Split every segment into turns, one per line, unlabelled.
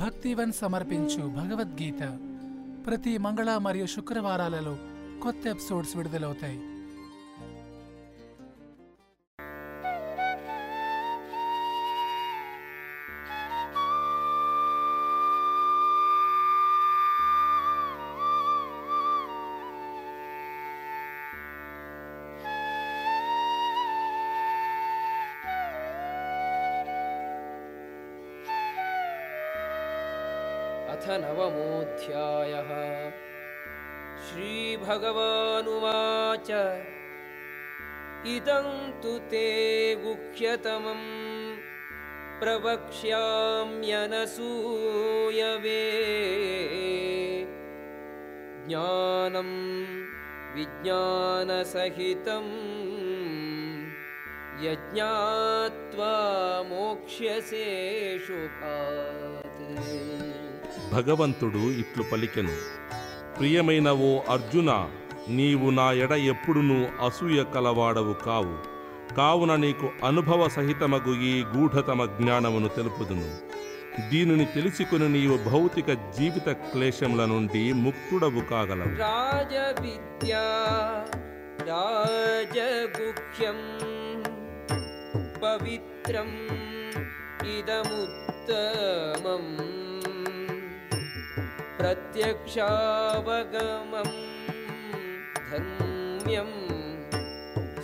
భక్తివన్ సమర్పించు భగవద్గీత. ప్రతి మంగళ మరియు శుక్రవారాలలో కొత్త ఎపిసోడ్స్ విడుదలవుతాయి.
अथ नवमोऽध्यायः। श्रीभगवानुवाच। इदं तु ते गुह्यतमं प्रवक्ष्याम्यनसूयवे। ज्ञानं विज्ञानसहितं यज्ञात्वा मोक्ष्यसे शुभात्
భగవంతుడు ఇట్లు పలికెను. ప్రియమైన ఓ అర్జున నీవు నా ఎడ ఎప్పుడునూ అసూయ కలవాడవు కావు. కావున నీకు అనుభవ సహితమగు ఈ గూఢతమ జ్ఞానమును తెలుపుదును. దీనిని తెలుసుకుని నీవు భౌతిక జీవిత క్లేశముల నుండి ముక్తుడవు కాగలవు.
రాజ విద్యా రాజగుఖ్యం పవిత్రం ఇదముత్తమం. प्रत्यक्षावगमम् धर्म्यम्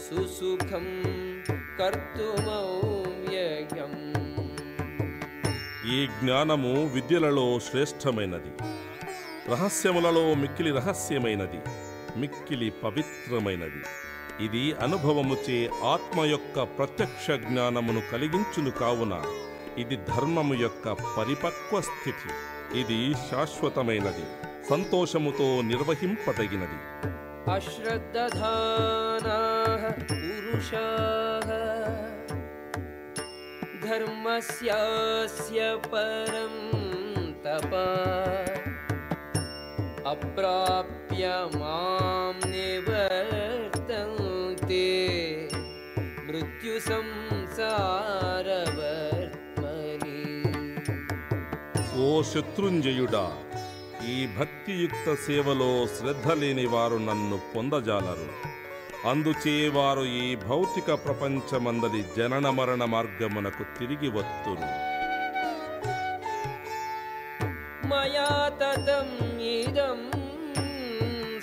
सुसुखं कर्तुमव्ययम्
ఈ జ్ఞానము విద్యలలో శ్రేష్టమైనది రహస్యములలో మిక్కిలి రహస్యమైనది మిక్కిలి పవిత్రమైనది ఇది అనుభవముచే ఆత్మ యొక్క ప్రత్యక్ష జ్ఞానమును కలిగించును కావున ఇది ధర్మము యొక్క పరిపక్వ స్థితి शाश्वतमेन सन्तोषमुतो निर्वहिं
पत अश्रद्धधानाः పరం తప అప్రాప్య మాం मां మృత్యు సంసారవ
ఓ శత్రుంజయుడా. ఈ భక్తియుక్త సేవలో శ్రద్ధ లేని వారు నన్ను పొందజాలరు. అందుచే వారు ఈ భౌతిక ప్రపంచమందలి జనన మరణ మార్గమునకు తిరిగి వత్తురు.
మయా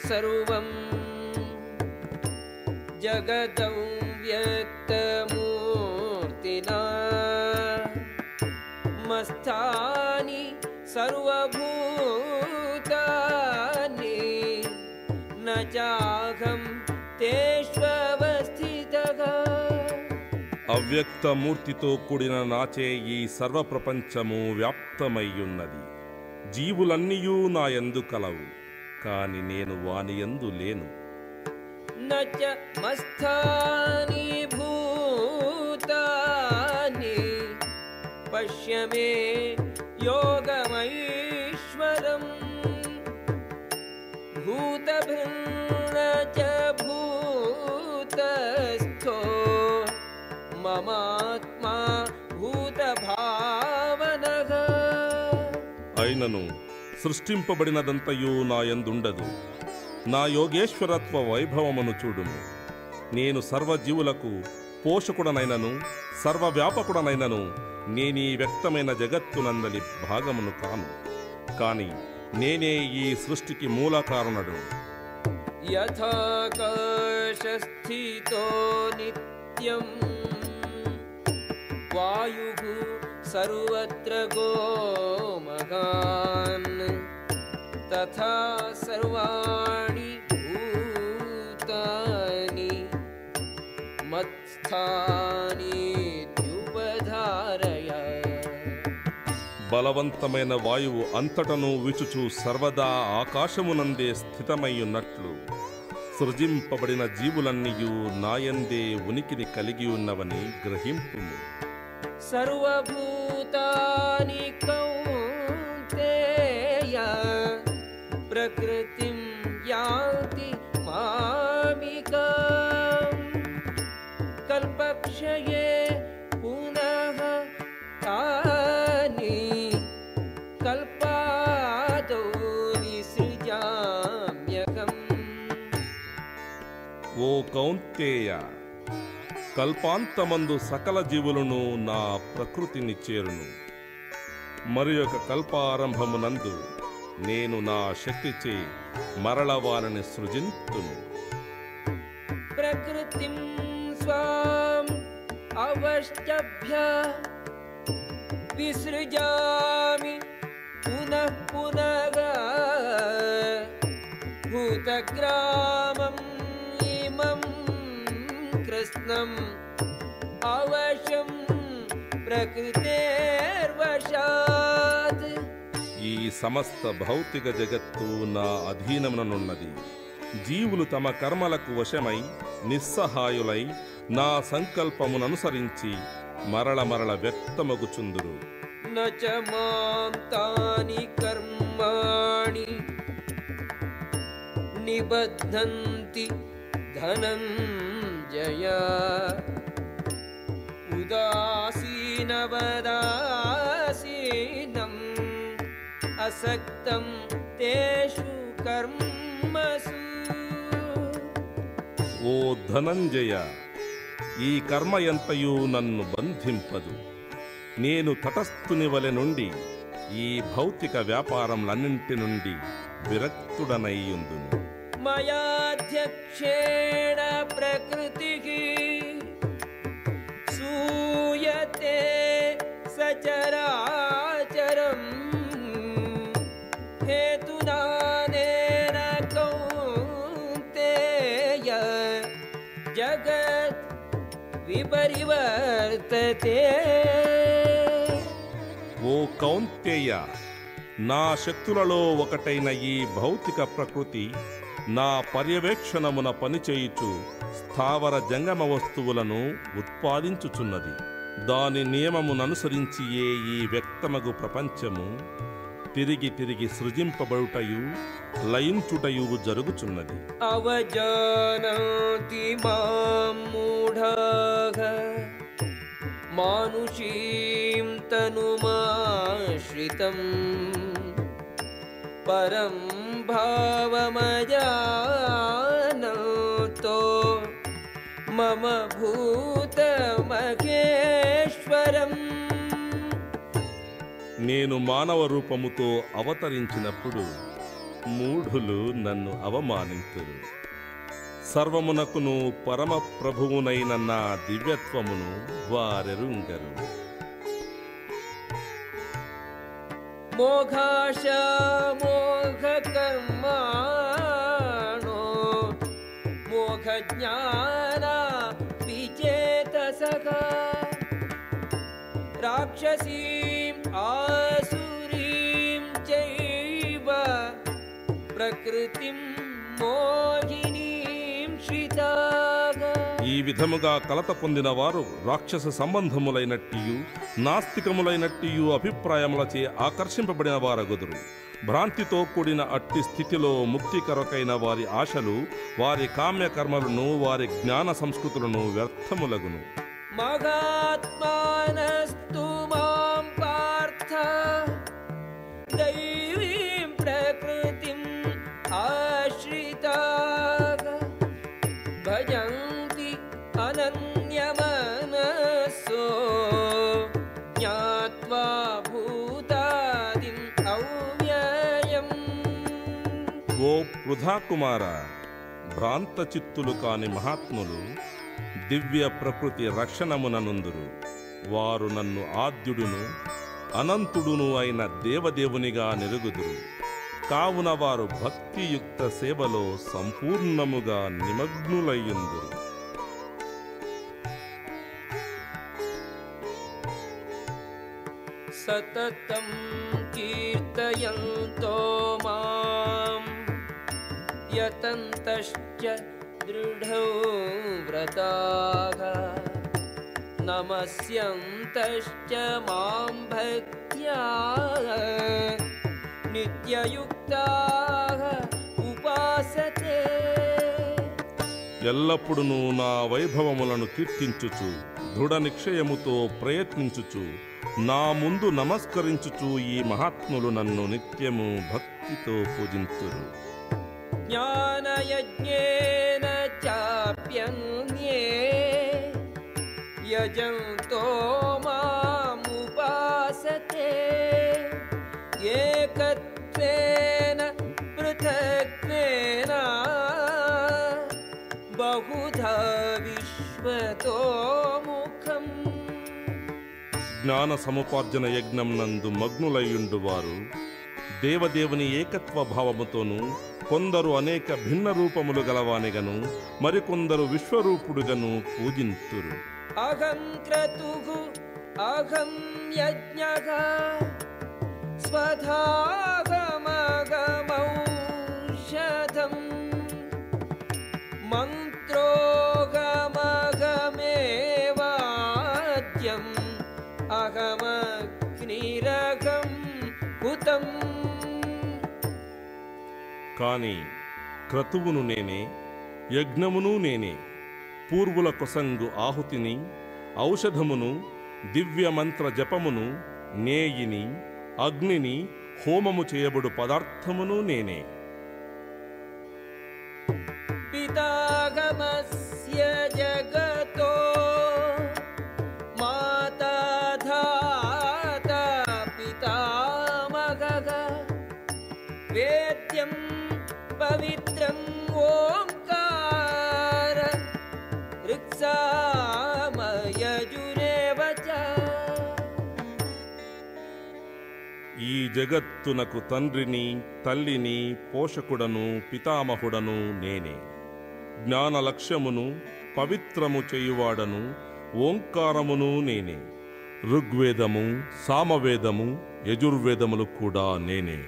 సర్వం జగతం వ్యక్తమూర్తినా. सर्वभूतानि न चाहं तेष्वस्थितः
అవ్యక్త మూర్తితో కూడిన నాచే ఈ సర్వ ప్రపంచము వ్యాప్తమయ్యున్నది జీవులన్నీయూ నా యందు కలవు కాని నేను వాని యందు లేను
न च मस्थानि भूतानि
నేనను సృష్టింపబడినదంతయు నాయందుండదు. నా యోగేశ్వరత్వ వైభవమును చూడును నేను సర్వజీవులకు పోషకుడనైనను సర్వవ్యాపకుడనైనను నేనీ వ్యక్తమైన జగత్తునందలి భాగమును కాను. కాని నేనే ఈ సృష్టికి మూల కారణుడు
యథాకాశస్థితో నిత్యం వాయు सर्वत्र गोमगान् तथा सर्वाणि भूतानि मत्स्थानीत्युपधारय
బలవంతమైన వాయువు అంతటను విచుచు సర్వదా ఆకాశమునందే స్థితమయ్యున్నట్లు సృజింపబడిన జీవులన్నీయు నాయందే ఉనికిని కలిగి ఉన్నవని గ్రహింపుము
सर्वभूतानि कौन्तेय प्रकृतिं याति मामिका कल्पक्षये पुनः तानि
कल्पादौ विसृजाम्यकम् ओ कौन्तेय! కల్పాంతమందు సకల జీవులను నా ప్రకృతిని చేరును. మరి యొక్క కల్పారంభమునందు నేను నా శక్తిచే మరల వారిని సృజింతును.
ప్రకృతి అవష్టభ్య విసృజామి పునః పునగా భూతగ్రామ कृष्णम् अवशं प्रकृतेर्वशात्
ఈ సమస్త భౌతిక జగత్తు నా అధీనముననున్నది జీవులు తమ కర్మలకు వశమై నిస్సహాయులై నా సంకల్పముననుసరించి మరల మరల వ్యక్తమగుచుందురు
न च मां तानि कर्माणि निबध्नन्ति धनञ्जय उदासीनवदासीनम् असक्तं तेषु कर्मसु
ఓ ధనంజయ ఈ కర్మ ఎంతయు నన్ను బంధింపదు నేను తటస్థుని వలె నుండి ఈ భౌతిక వ్యాపారములన్నింటి నుండి విరక్తుడనయ్యుందును
मयाध्यक्षेण प्रकृतिः सचराचरम् हेतुनानेन कौन्तेय जगत् विपरिवर्तते
ఓ కౌంతేయ నా శక్తులలో ఒకటైన ఈ భౌతిక ప్రకృతి నా పర్యవేక్షణమున పనిచేయుచు స్థావర జంగమ వస్తువులను ఉత్పాదించుచున్నది దాని నియమముననుసరించియే ఈ వ్యక్తమగు ప్రపంచము తిరిగి తిరిగి సృజింపబడుటయు లయించుటయు జరుగుచున్నది.
అవజానాతి మూఢాగ మానుషీం తనుమాశ్రితం పరం భావమయా భూతమకేశ్వరం
నేను మానవ రూపముతో అవతరించినప్పుడు మూఢులు నన్ను అవమానించరు సర్వమునకును పరమ ప్రభువునైన నా దివ్యత్వమును వారెరుంగరు.
మోఘాషా राक्षसीम् आसुरीं चैव प्रकृतिं मोहिनीं श्रिताः
ఈ విధముగా కలత పొందిన వారు రాక్షస సంబంధములైనట్టియు నాస్తికములైనట్టియు అభిప్రాయములచే ఆకర్షింపబడిన వారగుదురు భ్రాంతితో కూడిన అట్టి స్థితిలో ముక్తి కొరకైన వారి ఆశలు వారి కామ్య కర్మలను వారి జ్ఞాన సంస్కృతులను వ్యర్థములగును
महात्मानस्तु
వృధా భ్రాంత చిత్తులు కాని మహాత్ములు దివ్య ప్రకృతి రక్షణముననుందురు. వారు నన్ను ఆద్యుడును అనంతుడును అయిన దేవదేవునిగా నెరుగుదురు. కావున వారు భక్తియుక్త సేవలో సంపూర్ణముగా నిమగ్నులయ్యుందురు.
సతతం కీర్తయం यतन्तश्च दृढौ व्रताः नमस्यन्तश्च मां भक्त्या नित्ययुक्ताः उपासते
ఎల్లప్పుడూ నా వైభవములను కీర్తించుచు దృఢ నిక్షయముతో ప్రయత్నించుచు నా ముందు నమస్కరించుచు ఈ మహాత్ములు నన్ను నిత్యము భక్తితో పూజింతురు
ज्ञानयज्ञेन चाप्यन्ये यजन्तो मामुपासते। एकत्वेन पृथक्त्वेन बहुधा विश्वतो
विश्वतोमुखम् ज्ञानसमुपार्जनयज्ञं नन्तु मग्नलयुण्डुवारुन् దేవదేవుని ఏకత్వ భావముతోను కొందరు అనేక భిన్న రూపములు గలవానిగను మరికొందరు విశ్వరూపుడుగను పూజింతురు.
అహం క్రతుగు అహం స్వధా
కాని క్రతువును నేనే యజ్ఞమును నేనే పూర్వుల కొసంగు ఆహుతిని ఔషధమును దివ్యమంత్ర జపమును నేయిని అగ్నిని హోమము చేయబడు పదార్థమును నేనే.
పితాగమస్య జగతో पवित्रम् ओङ्कार ऋक्सामयजुरेव च
ఈ జగత్తునకు తండ్రిని తల్లిని పోషకుడను పితామహుడను నేనే జ్ఞాన లక్ష్యమును పవిత్రము చేయువాడను ఓంకారమును నేనే ఋగ్వేదము సామవేదము యజుర్వేదములు కూడా నేనే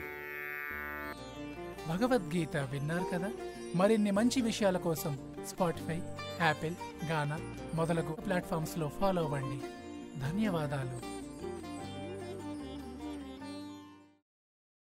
భగవద్గీత విన్నారు కదా? మరిన్ని మంచి విషయాల కోసం స్పాటిఫై యాపిల్ గానా మొదలగు ప్లాట్ఫామ్స్లో ఫాలో అవ్వండి. ధన్యవాదాలు.